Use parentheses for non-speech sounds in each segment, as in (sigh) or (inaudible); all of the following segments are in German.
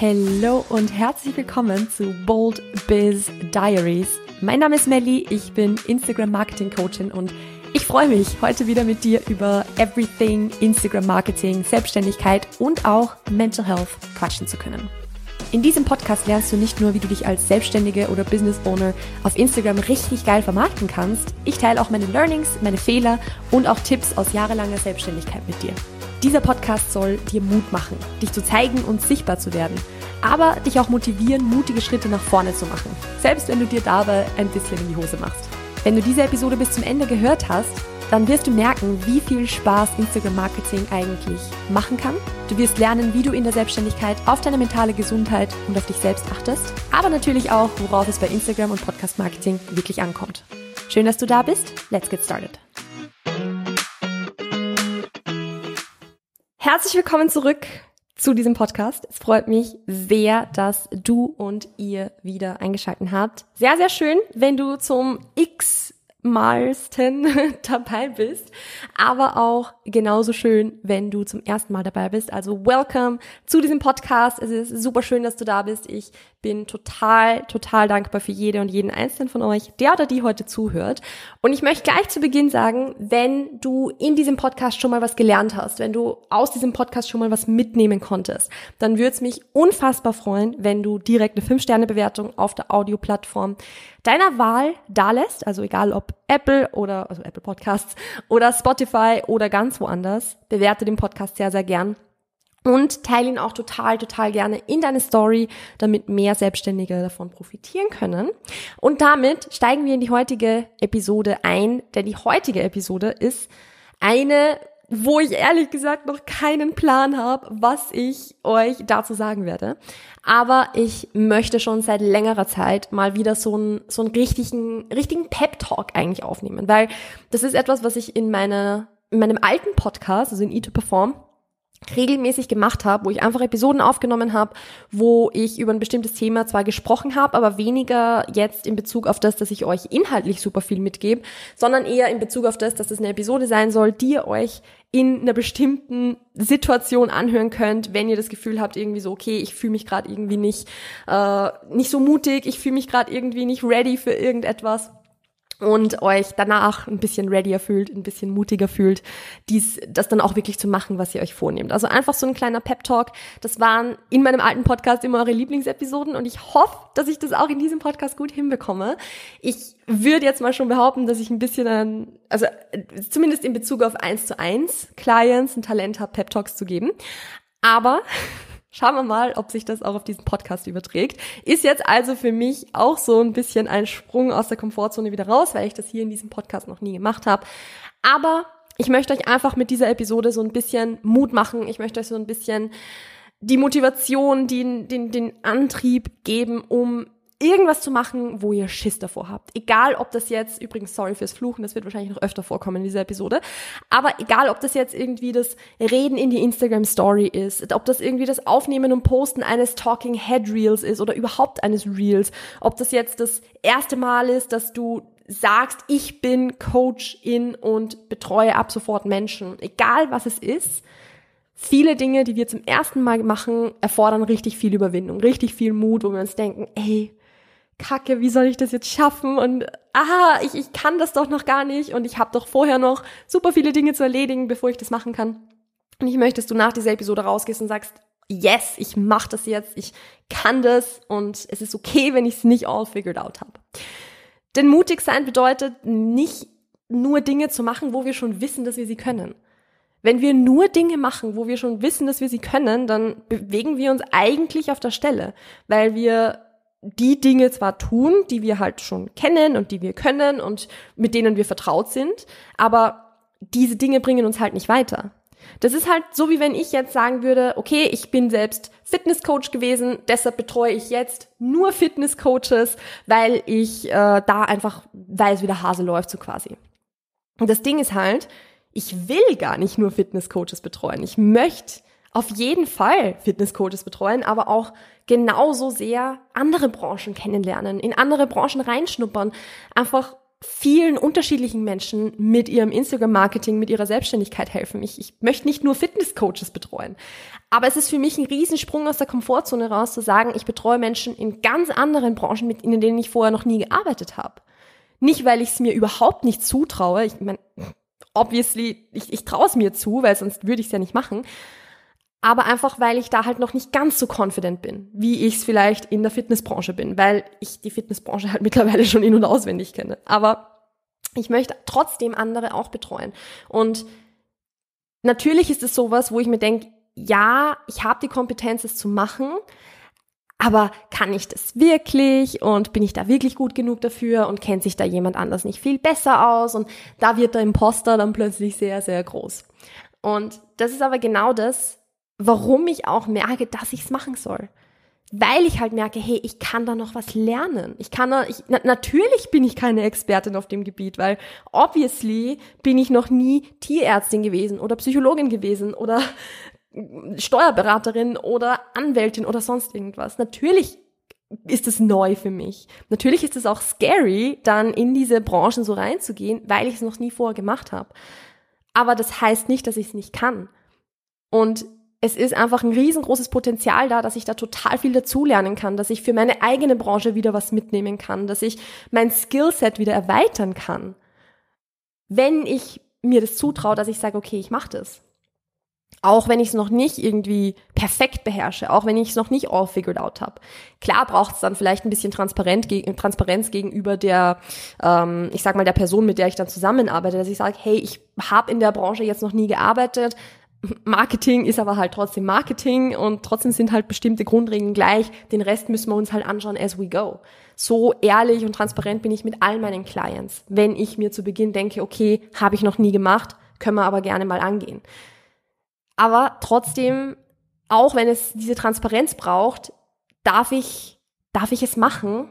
Hallo und herzlich willkommen zu Bold Biz Diaries. Mein Name ist Melly, ich bin Instagram Marketing Coachin und ich freue mich, heute wieder mit dir über Everything Instagram Marketing, Selbstständigkeit und auch Mental Health quatschen zu können. In diesem Podcast lernst du nicht nur, wie du dich als Selbstständige oder Business Owner auf Instagram richtig geil vermarkten kannst, ich teile auch meine Learnings, meine Fehler und auch Tipps aus jahrelanger Selbstständigkeit mit dir. Dieser Podcast soll dir Mut machen, dich zu zeigen und sichtbar zu werden, aber dich auch motivieren, mutige Schritte nach vorne zu machen, selbst wenn du dir dabei ein bisschen in die Hose machst. Wenn du diese Episode bis zum Ende gehört hast, dann wirst du merken, wie viel Spaß Instagram Marketing eigentlich machen kann. Du wirst lernen, wie du in der Selbstständigkeit auf deine mentale Gesundheit und auf dich selbst achtest, aber natürlich auch, worauf es bei Instagram und Podcast Marketing wirklich ankommt. Schön, dass du da bist. Let's get started. Herzlich willkommen zurück zu diesem Podcast. Es freut mich sehr, dass du und ihr wieder eingeschaltet habt. Sehr, sehr schön, wenn du zum X malsten (laughs) dabei bist, aber auch genauso schön, wenn du zum ersten Mal dabei bist. Also welcome zu diesem Podcast. Es ist super schön, dass du da bist. Ich bin total, total dankbar für jede und jeden einzelnen von euch, der oder die heute zuhört. Und ich möchte gleich zu Beginn sagen, wenn du in diesem Podcast schon mal was gelernt hast, wenn du aus diesem Podcast schon mal was mitnehmen konntest, dann würde es mich unfassbar freuen, wenn du direkt eine 5-Sterne-Bewertung auf der Audioplattform deiner Wahl da lässt, also egal ob Apple oder, also Apple Podcasts oder Spotify oder ganz woanders, bewerte den Podcast sehr, sehr gern und teile ihn auch total, total gerne in deine Story, damit mehr Selbstständige davon profitieren können. Und damit steigen wir in die heutige Episode ein, denn die heutige Episode ist eine, wo ich ehrlich gesagt noch keinen Plan habe, was ich euch dazu sagen werde. Aber ich möchte schon seit längerer Zeit mal wieder so einen, so einen richtigen, richtigen Pep-Talk eigentlich aufnehmen, weil das ist etwas, was ich in meiner, in meinem alten Podcast, also in E2Perform, regelmäßig gemacht habe, wo ich einfach Episoden aufgenommen habe, wo ich über ein bestimmtes Thema zwar gesprochen habe, aber weniger jetzt in Bezug auf das, dass ich euch inhaltlich super viel mitgebe, sondern eher in Bezug auf das, dass es eine Episode sein soll, die ihr euch in einer bestimmten Situation anhören könnt, wenn ihr das Gefühl habt, irgendwie so, okay, ich fühle mich gerade irgendwie nicht, äh, nicht so mutig, ich fühle mich gerade irgendwie nicht ready für irgendetwas und euch danach ein bisschen readier fühlt, ein bisschen mutiger fühlt, dies, das dann auch wirklich zu machen, was ihr euch vornehmt. Also einfach so ein kleiner Pep-Talk. Das waren in meinem alten Podcast immer eure Lieblingsepisoden und ich hoffe, dass ich das auch in diesem Podcast gut hinbekomme. Ich würde jetzt mal schon behaupten, dass ich ein bisschen an, also zumindest in Bezug auf eins zu eins Clients ein Talent habe, Pep-Talks zu geben. Aber Schauen wir mal, ob sich das auch auf diesen Podcast überträgt. Ist jetzt also für mich auch so ein bisschen ein Sprung aus der Komfortzone wieder raus, weil ich das hier in diesem Podcast noch nie gemacht habe. Aber ich möchte euch einfach mit dieser Episode so ein bisschen Mut machen. Ich möchte euch so ein bisschen die Motivation, den, den, den Antrieb geben, um irgendwas zu machen, wo ihr Schiss davor habt. Egal, ob das jetzt, übrigens, sorry fürs Fluchen, das wird wahrscheinlich noch öfter vorkommen in dieser Episode, aber egal, ob das jetzt irgendwie das Reden in die Instagram Story ist, ob das irgendwie das Aufnehmen und Posten eines Talking Head Reels ist oder überhaupt eines Reels, ob das jetzt das erste Mal ist, dass du sagst, ich bin Coach in und betreue ab sofort Menschen, egal was es ist, viele Dinge, die wir zum ersten Mal machen, erfordern richtig viel Überwindung, richtig viel Mut, wo wir uns denken, ey, Kacke, wie soll ich das jetzt schaffen? Und aha, ich, ich kann das doch noch gar nicht und ich habe doch vorher noch super viele Dinge zu erledigen, bevor ich das machen kann. Und ich möchte, dass du nach dieser Episode rausgehst und sagst, yes, ich mache das jetzt, ich kann das und es ist okay, wenn ich es nicht all figured out habe. Denn mutig sein bedeutet nicht nur Dinge zu machen, wo wir schon wissen, dass wir sie können. Wenn wir nur Dinge machen, wo wir schon wissen, dass wir sie können, dann bewegen wir uns eigentlich auf der Stelle, weil wir die Dinge zwar tun, die wir halt schon kennen und die wir können und mit denen wir vertraut sind, aber diese Dinge bringen uns halt nicht weiter. Das ist halt so, wie wenn ich jetzt sagen würde, okay, ich bin selbst Fitnesscoach gewesen, deshalb betreue ich jetzt nur Fitnesscoaches, weil ich äh, da einfach weiß, wie der Hase läuft, so quasi. Und das Ding ist halt, ich will gar nicht nur Fitnesscoaches betreuen. Ich möchte auf jeden Fall Fitnesscoaches betreuen, aber auch genauso sehr andere Branchen kennenlernen, in andere Branchen reinschnuppern, einfach vielen unterschiedlichen Menschen mit ihrem Instagram-Marketing, mit ihrer Selbstständigkeit helfen. Ich, ich möchte nicht nur Fitness-Coaches betreuen. Aber es ist für mich ein Riesensprung aus der Komfortzone raus zu sagen, ich betreue Menschen in ganz anderen Branchen, mit in denen ich vorher noch nie gearbeitet habe. Nicht, weil ich es mir überhaupt nicht zutraue. Ich meine, obviously, ich, ich traue es mir zu, weil sonst würde ich es ja nicht machen. Aber einfach, weil ich da halt noch nicht ganz so confident bin, wie ich es vielleicht in der Fitnessbranche bin, weil ich die Fitnessbranche halt (laughs) mittlerweile schon in- und auswendig kenne. Aber ich möchte trotzdem andere auch betreuen. Und natürlich ist es sowas, wo ich mir denke, ja, ich habe die Kompetenz, es zu machen, aber kann ich das wirklich und bin ich da wirklich gut genug dafür und kennt sich da jemand anders nicht viel besser aus und da wird der Imposter dann plötzlich sehr, sehr groß. Und das ist aber genau das, warum ich auch merke, dass ich es machen soll. Weil ich halt merke, hey, ich kann da noch was lernen. Ich kann da, ich, na, natürlich bin ich keine Expertin auf dem Gebiet, weil obviously bin ich noch nie Tierärztin gewesen oder Psychologin gewesen oder (laughs) Steuerberaterin oder Anwältin oder sonst irgendwas. Natürlich ist es neu für mich. Natürlich ist es auch scary, dann in diese Branchen so reinzugehen, weil ich es noch nie vorher gemacht habe. Aber das heißt nicht, dass ich es nicht kann. Und es ist einfach ein riesengroßes Potenzial da, dass ich da total viel dazulernen kann, dass ich für meine eigene Branche wieder was mitnehmen kann, dass ich mein Skillset wieder erweitern kann. Wenn ich mir das zutraue, dass ich sage, okay, ich mache das. Auch wenn ich es noch nicht irgendwie perfekt beherrsche, auch wenn ich es noch nicht all figured out habe. Klar braucht es dann vielleicht ein bisschen Transparent, Transparenz gegenüber der, ähm, ich sag mal, der Person, mit der ich dann zusammenarbeite, dass ich sage, hey, ich habe in der Branche jetzt noch nie gearbeitet. Marketing ist aber halt trotzdem Marketing und trotzdem sind halt bestimmte Grundregeln gleich. Den Rest müssen wir uns halt anschauen as we go. So ehrlich und transparent bin ich mit all meinen Clients. Wenn ich mir zu Beginn denke, okay, habe ich noch nie gemacht, können wir aber gerne mal angehen. Aber trotzdem, auch wenn es diese Transparenz braucht, darf ich, darf ich es machen,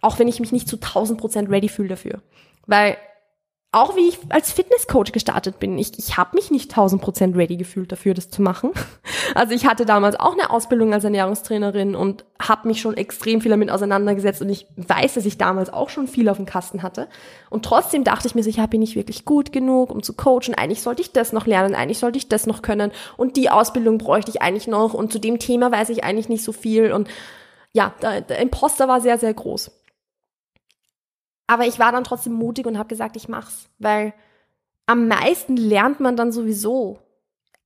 auch wenn ich mich nicht zu 1000 Prozent ready fühle dafür. Weil auch wie ich als Fitnesscoach gestartet bin, ich, ich habe mich nicht 1000% ready gefühlt dafür, das zu machen. (laughs) Also ich hatte damals auch eine Ausbildung als Ernährungstrainerin und habe mich schon extrem viel damit auseinandergesetzt und ich weiß, dass ich damals auch schon viel auf dem Kasten hatte. Und trotzdem dachte ich mir, ich bin nicht wirklich gut genug, um zu coachen. Eigentlich sollte ich das noch lernen, eigentlich sollte ich das noch können und die Ausbildung bräuchte ich eigentlich noch und zu dem Thema weiß ich eigentlich nicht so viel und ja, der, der Imposter war sehr, sehr groß. Aber ich war dann trotzdem mutig und habe gesagt, ich mach's, weil am meisten lernt man dann sowieso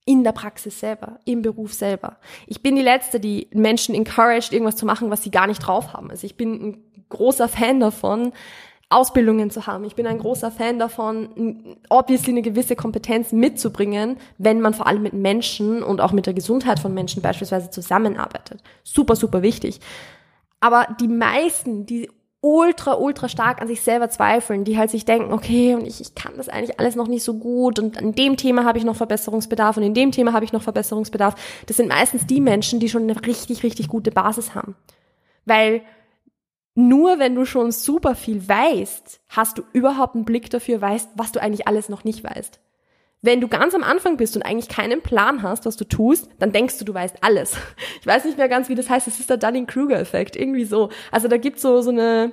in der Praxis selber, im Beruf selber. Ich bin die Letzte, die Menschen encouraged, irgendwas zu machen, was sie gar nicht drauf haben. Also ich bin ein großer Fan davon, Ausbildungen zu haben. Ich bin ein großer Fan davon, obviously eine gewisse Kompetenz mitzubringen, wenn man vor allem mit Menschen und auch mit der Gesundheit von Menschen beispielsweise zusammenarbeitet. Super, super wichtig. Aber die meisten, die ultra, ultra stark an sich selber zweifeln, die halt sich denken, okay, und ich, ich kann das eigentlich alles noch nicht so gut und an dem Thema habe ich noch Verbesserungsbedarf und in dem Thema habe ich noch Verbesserungsbedarf. Das sind meistens die Menschen, die schon eine richtig, richtig gute Basis haben. Weil nur wenn du schon super viel weißt, hast du überhaupt einen Blick dafür, weißt, was du eigentlich alles noch nicht weißt. Wenn du ganz am Anfang bist und eigentlich keinen Plan hast, was du tust, dann denkst du, du weißt alles. (laughs) Ich weiß nicht mehr ganz, wie das heißt. Das ist der Dunning-Kruger-Effekt. Irgendwie so. Also da gibt's so, so eine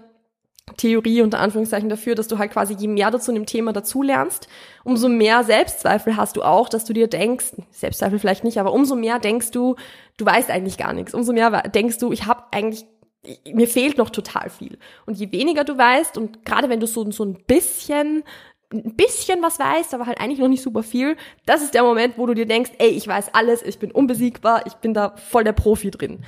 Theorie unter Anführungszeichen dafür, dass du halt quasi je mehr du zu einem Thema dazulernst, umso mehr Selbstzweifel hast du auch, dass du dir denkst, Selbstzweifel vielleicht nicht, aber umso mehr denkst du, du weißt eigentlich gar nichts. Umso mehr denkst du, ich habe eigentlich mir fehlt noch total viel. Und je weniger du weißt und gerade wenn du so, so ein bisschen ein bisschen was weißt, aber halt eigentlich noch nicht super viel, das ist der Moment, wo du dir denkst, ey, ich weiß alles, ich bin unbesiegbar, ich bin da voll der Profi drin.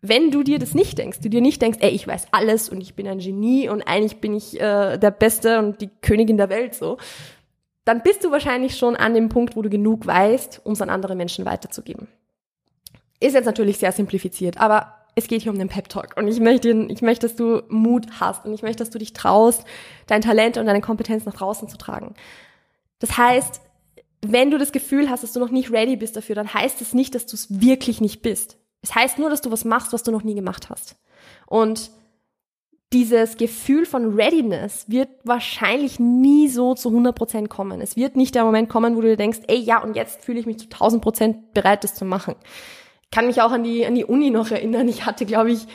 Wenn du dir das nicht denkst, du dir nicht denkst, ey, ich weiß alles und ich bin ein Genie und eigentlich bin ich äh, der Beste und die Königin der Welt so, dann bist du wahrscheinlich schon an dem Punkt, wo du genug weißt, um es an andere Menschen weiterzugeben. Ist jetzt natürlich sehr simplifiziert, aber es geht hier um den Pep Talk und ich möchte, ich möchte, dass du Mut hast und ich möchte, dass du dich traust, dein Talent und deine Kompetenz nach draußen zu tragen. Das heißt, wenn du das Gefühl hast, dass du noch nicht ready bist dafür, dann heißt es nicht, dass du es wirklich nicht bist. Es heißt nur, dass du was machst, was du noch nie gemacht hast. Und dieses Gefühl von Readiness wird wahrscheinlich nie so zu 100% kommen. Es wird nicht der Moment kommen, wo du dir denkst, ey, ja, und jetzt fühle ich mich zu 1000% bereit, das zu machen kann mich auch an die, an die Uni noch erinnern. Ich hatte, glaube ich,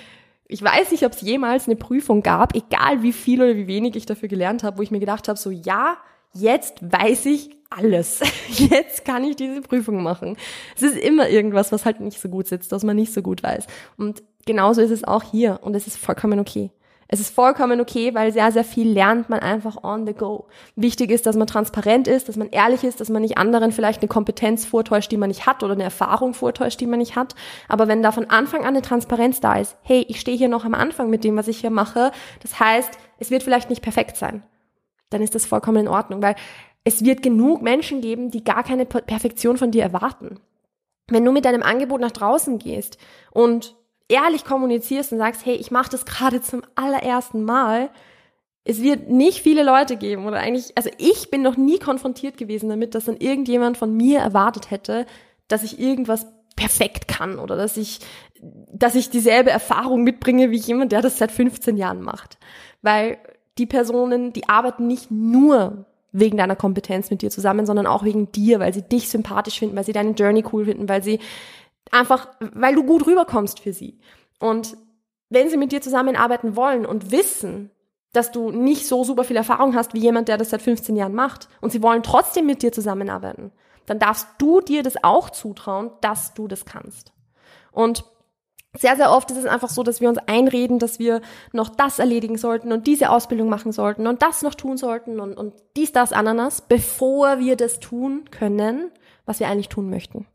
Ich weiß nicht, ob es jemals eine Prüfung gab, egal wie viel oder wie wenig ich dafür gelernt habe, wo ich mir gedacht habe, so ja, jetzt weiß ich alles. (laughs) Jetzt kann ich diese Prüfung machen. Es ist immer irgendwas, was halt nicht so gut sitzt, was man nicht so gut weiß. Und genauso ist es auch hier und es ist vollkommen okay. Es ist vollkommen okay, weil sehr, sehr viel lernt man einfach on the go. Wichtig ist, dass man transparent ist, dass man ehrlich ist, dass man nicht anderen vielleicht eine Kompetenz vortäuscht, die man nicht hat oder eine Erfahrung vortäuscht, die man nicht hat. Aber wenn da von Anfang an eine Transparenz da ist, hey, ich stehe hier noch am Anfang mit dem, was ich hier mache, das heißt, es wird vielleicht nicht perfekt sein, dann ist das vollkommen in Ordnung, weil es wird genug Menschen geben, die gar keine Perfektion von dir erwarten. Wenn du mit deinem Angebot nach draußen gehst und ehrlich kommunizierst und sagst, hey, ich mache das gerade zum allerersten Mal, es wird nicht viele Leute geben oder eigentlich, also ich bin noch nie konfrontiert gewesen damit, dass dann irgendjemand von mir erwartet hätte, dass ich irgendwas perfekt kann oder dass ich, dass ich dieselbe Erfahrung mitbringe wie jemand, der das seit 15 Jahren macht. Weil die Personen, die arbeiten nicht nur wegen deiner Kompetenz mit dir zusammen, sondern auch wegen dir, weil sie dich sympathisch finden, weil sie deine Journey cool finden, weil sie Einfach, weil du gut rüberkommst für sie. Und wenn sie mit dir zusammenarbeiten wollen und wissen, dass du nicht so super viel Erfahrung hast wie jemand, der das seit 15 Jahren macht und sie wollen trotzdem mit dir zusammenarbeiten, dann darfst du dir das auch zutrauen, dass du das kannst. Und sehr, sehr oft ist es einfach so, dass wir uns einreden, dass wir noch das erledigen sollten und diese Ausbildung machen sollten und das noch tun sollten und, und dies, das, Ananas, bevor wir das tun können, was wir eigentlich tun möchten.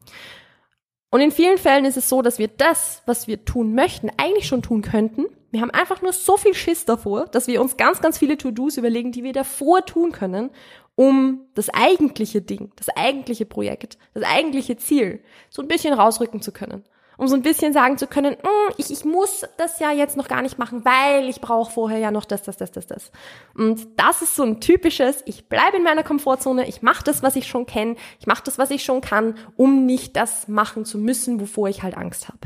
Und in vielen Fällen ist es so, dass wir das, was wir tun möchten, eigentlich schon tun könnten. Wir haben einfach nur so viel Schiss davor, dass wir uns ganz, ganz viele To-Dos überlegen, die wir davor tun können, um das eigentliche Ding, das eigentliche Projekt, das eigentliche Ziel so ein bisschen rausrücken zu können um so ein bisschen sagen zu können, mm, ich, ich muss das ja jetzt noch gar nicht machen, weil ich brauche vorher ja noch das, das, das, das, das. Und das ist so ein typisches, ich bleibe in meiner Komfortzone, ich mache das, was ich schon kenne, ich mache das, was ich schon kann, um nicht das machen zu müssen, wovor ich halt Angst habe.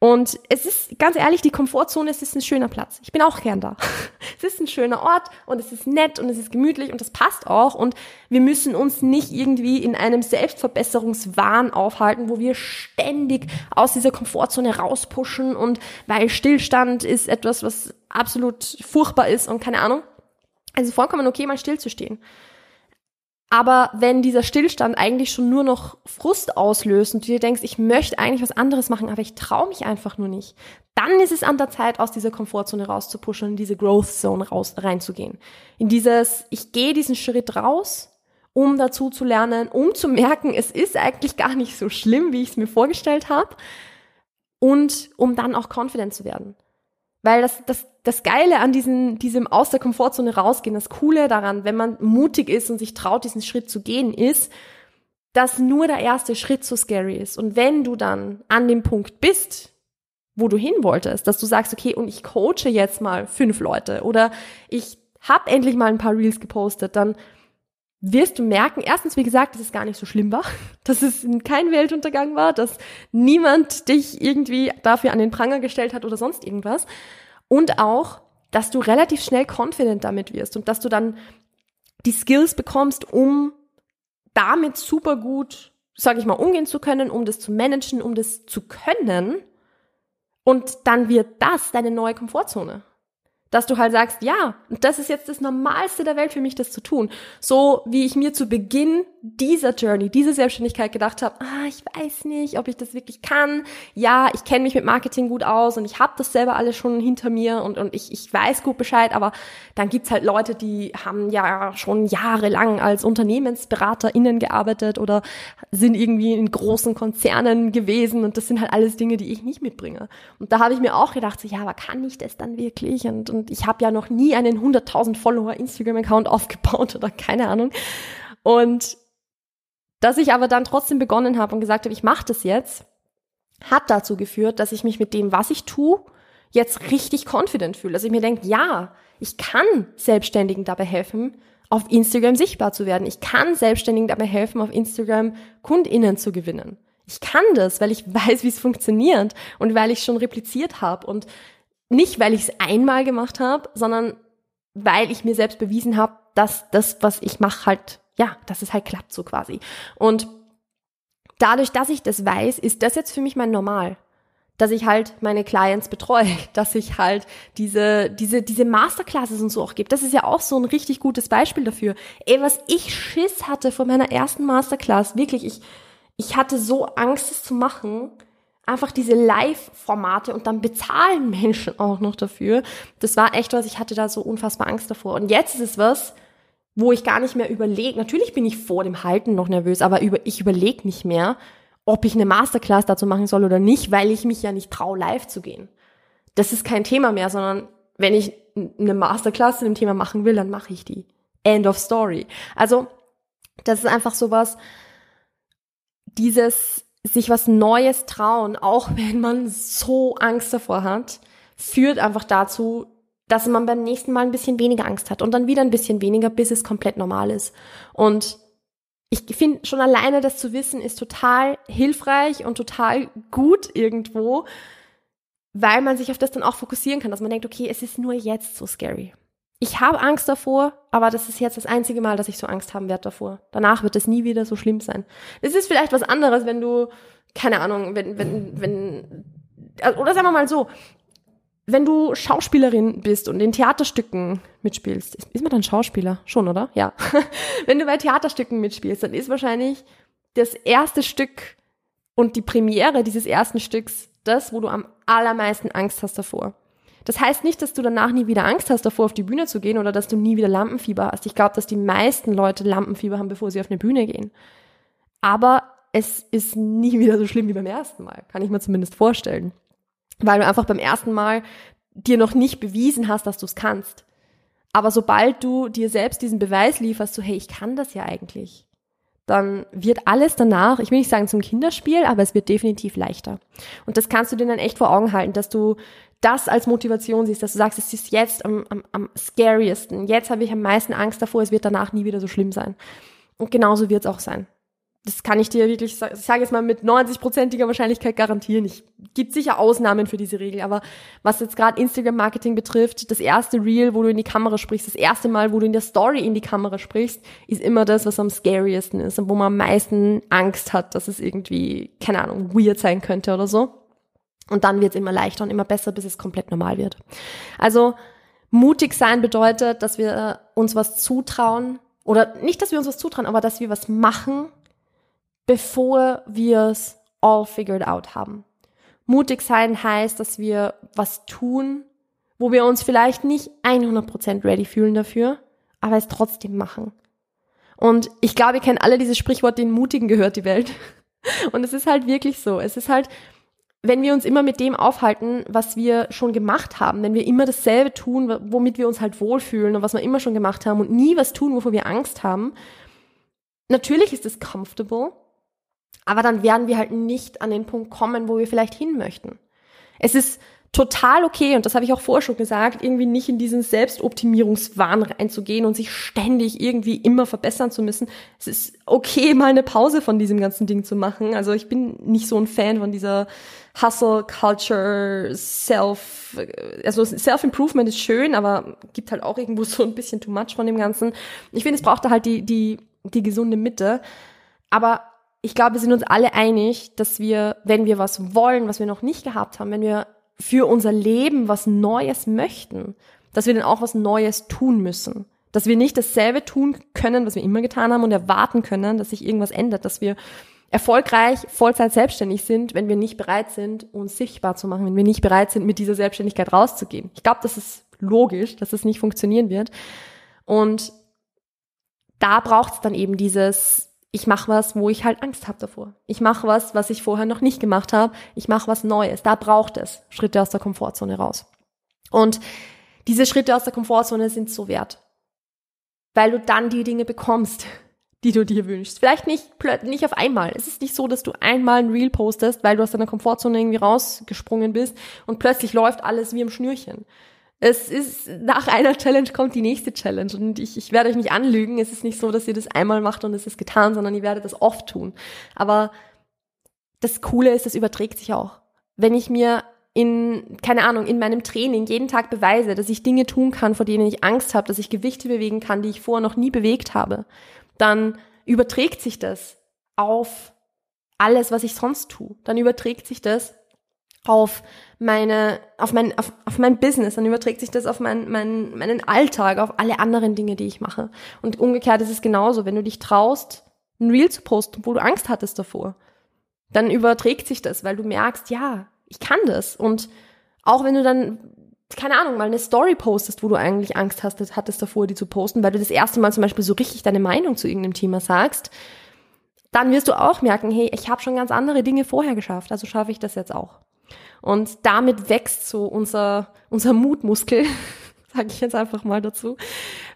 Und es ist, ganz ehrlich, die Komfortzone, es ist ein schöner Platz. Ich bin auch gern da. (laughs) es ist ein schöner Ort und es ist nett und es ist gemütlich und das passt auch. Und wir müssen uns nicht irgendwie in einem Selbstverbesserungswahn aufhalten, wo wir ständig aus dieser Komfortzone rauspushen und weil Stillstand ist etwas, was absolut furchtbar ist und keine Ahnung. Also vollkommen okay, mal stillzustehen. Aber wenn dieser Stillstand eigentlich schon nur noch Frust auslöst und du dir denkst, ich möchte eigentlich was anderes machen, aber ich traue mich einfach nur nicht, dann ist es an der Zeit, aus dieser Komfortzone rauszupuschen, in diese Growth Zone raus, reinzugehen. In dieses, ich gehe diesen Schritt raus, um dazu zu lernen, um zu merken, es ist eigentlich gar nicht so schlimm, wie ich es mir vorgestellt habe. Und um dann auch confident zu werden. Weil das, das, das Geile an diesem, diesem aus der Komfortzone rausgehen, das Coole daran, wenn man mutig ist und sich traut, diesen Schritt zu gehen, ist, dass nur der erste Schritt so scary ist. Und wenn du dann an dem Punkt bist, wo du hin wolltest, dass du sagst, okay, und ich coache jetzt mal fünf Leute oder ich habe endlich mal ein paar Reels gepostet, dann wirst du merken, erstens, wie gesagt, dass es gar nicht so schlimm war, (laughs) dass es kein Weltuntergang war, dass niemand dich irgendwie dafür an den Pranger gestellt hat oder sonst irgendwas. Und auch, dass du relativ schnell confident damit wirst und dass du dann die Skills bekommst, um damit super gut, sage ich mal, umgehen zu können, um das zu managen, um das zu können. Und dann wird das deine neue Komfortzone dass du halt sagst, ja, das ist jetzt das Normalste der Welt für mich, das zu tun. So wie ich mir zu Beginn dieser Journey, diese Selbstständigkeit gedacht habe, ah, ich weiß nicht, ob ich das wirklich kann. Ja, ich kenne mich mit Marketing gut aus und ich habe das selber alles schon hinter mir und, und ich, ich weiß gut Bescheid, aber dann gibt's halt Leute, die haben ja schon jahrelang als UnternehmensberaterInnen gearbeitet oder sind irgendwie in großen Konzernen gewesen und das sind halt alles Dinge, die ich nicht mitbringe. Und da habe ich mir auch gedacht, so, ja, aber kann ich das dann wirklich? Und, und ich habe ja noch nie einen 100.000 Follower Instagram-Account aufgebaut (laughs) oder keine Ahnung. Und dass ich aber dann trotzdem begonnen habe und gesagt habe, ich mache das jetzt, hat dazu geführt, dass ich mich mit dem, was ich tue, jetzt richtig confident fühle. Dass ich mir denke, ja, ich kann Selbstständigen dabei helfen, auf Instagram sichtbar zu werden. Ich kann Selbstständigen dabei helfen, auf Instagram KundInnen zu gewinnen. Ich kann das, weil ich (laughs) weiß, wie es funktioniert und weil ich schon repliziert habe und nicht, weil ich es einmal gemacht habe, sondern weil ich mir selbst bewiesen habe, dass das, was ich mache, halt ja, dass es halt klappt so quasi. Und dadurch, dass ich das weiß, ist das jetzt für mich mein Normal. dass ich halt meine Clients betreue, (laughs) dass ich halt diese, diese, diese Masterclasses und so auch gebe. Das ist ja auch so ein richtig gutes Beispiel dafür. Ey, was ich Schiss hatte vor meiner ersten Masterclass, wirklich, ich, ich hatte so Angst, es zu machen. Einfach diese Live-Formate und dann bezahlen (laughs) Menschen auch noch dafür. Das war echt was, ich hatte da so unfassbar Angst davor. Und jetzt ist es was, wo ich gar nicht mehr überlege. Natürlich bin ich vor dem Halten noch nervös, aber über, ich überlege nicht mehr, ob ich eine Masterclass dazu machen soll oder nicht, weil ich mich ja nicht traue, live zu gehen. Das ist kein Thema mehr, sondern wenn ich eine Masterclass zu dem Thema machen will, dann mache ich die. End of story. Also, das ist einfach sowas, dieses sich was Neues trauen, auch (laughs) wenn man so Angst davor hat, führt einfach dazu, dass man beim nächsten Mal ein bisschen weniger Angst hat und dann wieder ein bisschen weniger, bis es komplett normal ist. Und ich finde schon alleine das zu wissen ist total hilfreich und total gut irgendwo, weil man sich auf das dann auch fokussieren kann, dass man denkt, okay, es ist nur jetzt so scary. Ich habe Angst davor, aber das ist jetzt das einzige Mal, dass ich so Angst haben werde davor. Danach wird es nie wieder so schlimm sein. Es ist vielleicht was anderes, wenn du, keine Ahnung, wenn, wenn, wenn, oder sagen wir mal so, wenn du Schauspielerin bist und in Theaterstücken mitspielst, ist, ist man dann Schauspieler? Schon, oder? Ja. (laughs) wenn du bei Theaterstücken mitspielst, dann ist wahrscheinlich das erste Stück und die Premiere dieses ersten Stücks das, wo du am allermeisten Angst hast davor. Das heißt nicht, dass du danach nie wieder Angst hast, davor auf die Bühne zu gehen oder dass du nie wieder Lampenfieber hast. Ich glaube, dass die meisten Leute Lampenfieber haben, bevor sie auf eine Bühne gehen. Aber es ist nie (laughs) wieder so schlimm wie beim ersten Mal, kann ich mir zumindest vorstellen weil du einfach beim ersten Mal dir noch nicht bewiesen hast, dass du es kannst. Aber sobald du dir selbst diesen Beweis lieferst, so hey, ich kann das ja eigentlich, dann wird alles danach, ich will nicht sagen zum Kinderspiel, aber es wird definitiv leichter. Und das kannst du dir dann echt vor Augen halten, dass du das als Motivation siehst, dass du sagst, es ist jetzt am, am, am scariesten, jetzt habe ich am meisten Angst davor, es wird danach nie wieder so schlimm sein. Und genauso wird es auch sein das kann ich dir wirklich, ich sage jetzt mal mit 90-prozentiger Wahrscheinlichkeit garantieren. Ich gibt sicher Ausnahmen für diese Regel, aber was jetzt gerade Instagram-Marketing betrifft, das erste Reel, wo du in die Kamera sprichst, das erste Mal, wo du in der Story in die Kamera sprichst, ist immer das, was am scariesten ist und wo man am meisten Angst hat, dass es irgendwie, keine Ahnung, weird sein könnte oder so. Und dann wird es immer leichter und immer besser, bis es komplett normal wird. Also mutig sein bedeutet, dass wir uns was zutrauen, oder nicht, dass wir uns was zutrauen, aber dass wir was machen, bevor wir es all figured out haben. Mutig sein heißt, dass wir was tun, wo wir uns vielleicht nicht 100% ready fühlen dafür, aber es trotzdem machen. Und ich glaube, ihr kennt alle dieses Sprichwort, den Mutigen gehört die Welt. (laughs) Und es ist halt wirklich so. Es ist halt, wenn wir uns immer mit dem aufhalten, was wir schon gemacht haben, wenn wir immer dasselbe tun, womit wir uns halt wohlfühlen und was wir immer schon gemacht haben und nie was tun, wovor wir Angst haben, natürlich ist es comfortable, aber dann werden wir halt nicht an den Punkt kommen, wo wir vielleicht hin möchten. Es ist total okay, und das habe ich auch vorher schon gesagt, irgendwie nicht in diesen Selbstoptimierungswahn reinzugehen und sich ständig irgendwie immer verbessern zu müssen. Es ist okay, mal eine Pause von diesem ganzen Ding zu machen. Also ich bin nicht so ein Fan von dieser Hustle Culture, Self, also Self-Improvement ist schön, aber gibt halt auch irgendwo (laughs) so ein bisschen too much von dem Ganzen. Ich finde, es braucht da halt die, die, die gesunde Mitte. Aber ich glaube, wir sind uns alle einig, dass wir, wenn wir was wollen, was wir noch nicht gehabt haben, wenn wir für unser Leben was Neues möchten, dass wir dann auch was Neues tun müssen. Dass wir nicht dasselbe tun können, was wir immer getan haben und erwarten können, dass sich irgendwas ändert, dass wir erfolgreich Vollzeit selbstständig sind, wenn wir nicht bereit sind, uns sichtbar zu machen, wenn wir nicht bereit sind, mit dieser Selbstständigkeit rauszugehen. Ich glaube, das ist logisch, dass das nicht funktionieren wird. Und da braucht es dann eben dieses ich mache was, wo ich halt Angst habe davor. Ich mache was, was ich vorher noch nicht gemacht habe. Ich mache was Neues. Da braucht es Schritte aus der Komfortzone raus. Und diese Schritte aus der Komfortzone sind so wert, weil du dann die Dinge bekommst, (laughs) die du dir wünschst. Vielleicht nicht, nicht auf einmal. Es ist nicht so, dass du einmal ein Reel postest, weil du aus deiner Komfortzone irgendwie rausgesprungen bist und plötzlich läuft alles wie im Schnürchen es ist, nach einer Challenge kommt die nächste Challenge und ich, ich werde euch nicht anlügen. Es ist nicht so, dass ihr das einmal macht und es ist getan, sondern ihr werdet das oft tun. Aber das Coole ist, das überträgt sich auch. Wenn ich mir in, keine Ahnung, in meinem Training jeden Tag beweise, dass ich Dinge tun kann, vor denen ich Angst habe, dass ich Gewichte bewegen kann, die ich vorher noch nie bewegt habe, dann überträgt sich das auf alles, was ich sonst tue. Dann überträgt sich das auf meine, auf mein, auf, auf mein Business, dann überträgt sich das auf mein, mein, meinen Alltag, auf alle anderen Dinge, die ich mache. Und umgekehrt ist es genauso, wenn du dich traust, ein Reel zu posten, wo du Angst hattest davor, dann überträgt sich das, weil du merkst, ja, ich kann das. Und auch wenn du dann, keine Ahnung, mal eine Story postest, wo du eigentlich Angst hast, hattest davor, die zu posten, weil du das erste Mal zum Beispiel so richtig deine Meinung zu irgendeinem Thema sagst, dann wirst du auch merken, hey, ich habe schon ganz andere Dinge vorher geschafft, also schaffe ich das jetzt auch. Und damit wächst so unser, unser Mutmuskel, (laughs) sage ich jetzt einfach mal dazu,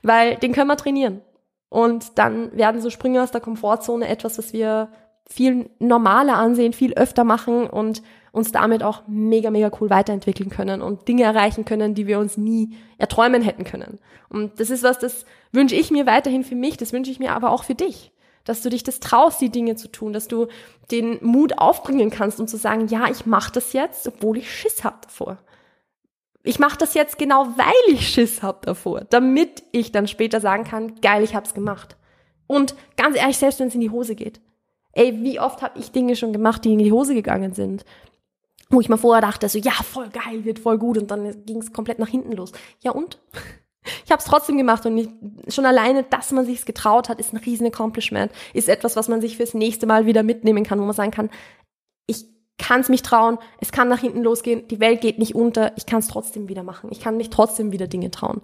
weil den können wir trainieren. Und dann werden so Sprünge aus der Komfortzone etwas, was wir viel normaler ansehen, viel öfter machen und uns damit auch mega, mega cool weiterentwickeln können und Dinge erreichen können, die wir uns nie erträumen hätten können. Und das ist was, das wünsche ich mir weiterhin für mich, das wünsche ich mir aber auch für dich. Dass du dich das traust, die Dinge zu tun, dass du den Mut aufbringen kannst, um zu sagen, ja, ich mache das jetzt, obwohl ich Schiss hab davor ich mache das jetzt genau, weil ich Schiss hab davor, damit ich dann später sagen kann, geil, ich hab's gemacht. Und ganz ehrlich, selbst wenn es in die Hose geht. Ey, wie oft habe ich Dinge schon gemacht, die in die Hose gegangen sind? Wo ich mal vorher dachte, so, ja, voll geil, wird voll gut und dann ging es komplett nach hinten los. Ja und? Ich habe es trotzdem gemacht und ich, schon alleine, dass man sich's getraut hat, ist ein riesen Accomplishment, ist etwas, was man sich fürs nächste Mal wieder mitnehmen kann, wo man sagen kann, ich kann es mich trauen, es kann nach hinten losgehen, die Welt geht nicht unter, ich kann es trotzdem wieder machen, ich kann mich trotzdem wieder Dinge trauen.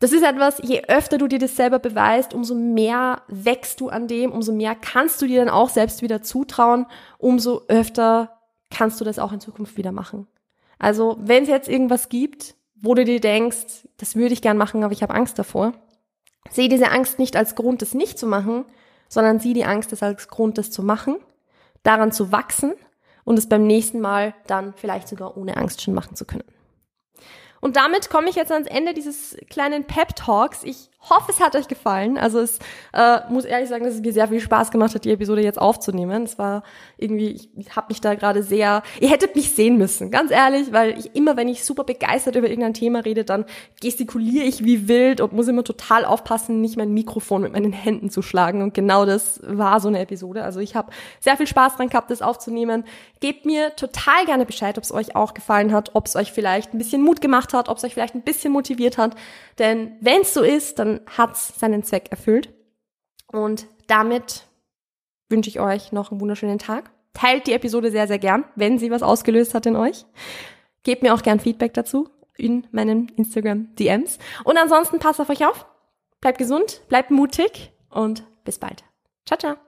Das ist etwas, je öfter du dir das selber beweist, umso mehr wächst du an dem, umso mehr kannst du dir dann auch selbst wieder zutrauen, umso öfter kannst du das auch in Zukunft wieder machen. Also, wenn es jetzt irgendwas gibt, wo du dir denkst, das würde ich gern machen, aber ich habe Angst davor, sehe diese Angst nicht als Grund, das nicht zu machen, sondern sieh die Angst als Grund, das zu machen, daran zu wachsen und es beim nächsten Mal dann vielleicht sogar ohne Angst schon machen zu können. Und damit komme ich jetzt ans Ende dieses kleinen Pep Talks. Ich hoffe, es hat euch gefallen. Also es äh, muss ehrlich sagen, dass es mir sehr viel Spaß gemacht hat, die Episode jetzt aufzunehmen. Es war irgendwie, ich habe mich da gerade sehr, ihr hättet mich sehen müssen, ganz ehrlich, weil ich immer, wenn ich super begeistert über irgendein Thema rede, dann gestikuliere ich wie wild und muss immer total aufpassen, nicht mein Mikrofon mit meinen Händen zu schlagen. Und genau das war so eine Episode. Also ich habe sehr viel Spaß dran gehabt, das aufzunehmen. Gebt mir total gerne Bescheid, ob es euch auch gefallen hat, ob es euch vielleicht ein bisschen Mut gemacht hat, ob es euch vielleicht ein bisschen motiviert hat. Denn wenn es so ist, dann hat's seinen Zweck erfüllt. Und damit wünsche ich euch noch einen wunderschönen Tag. Teilt die Episode sehr, sehr gern, wenn sie was ausgelöst hat in euch. Gebt mir auch gern Feedback dazu in meinen Instagram DMs. Und ansonsten passt auf euch auf. Bleibt gesund, bleibt mutig und bis bald. Ciao, ciao.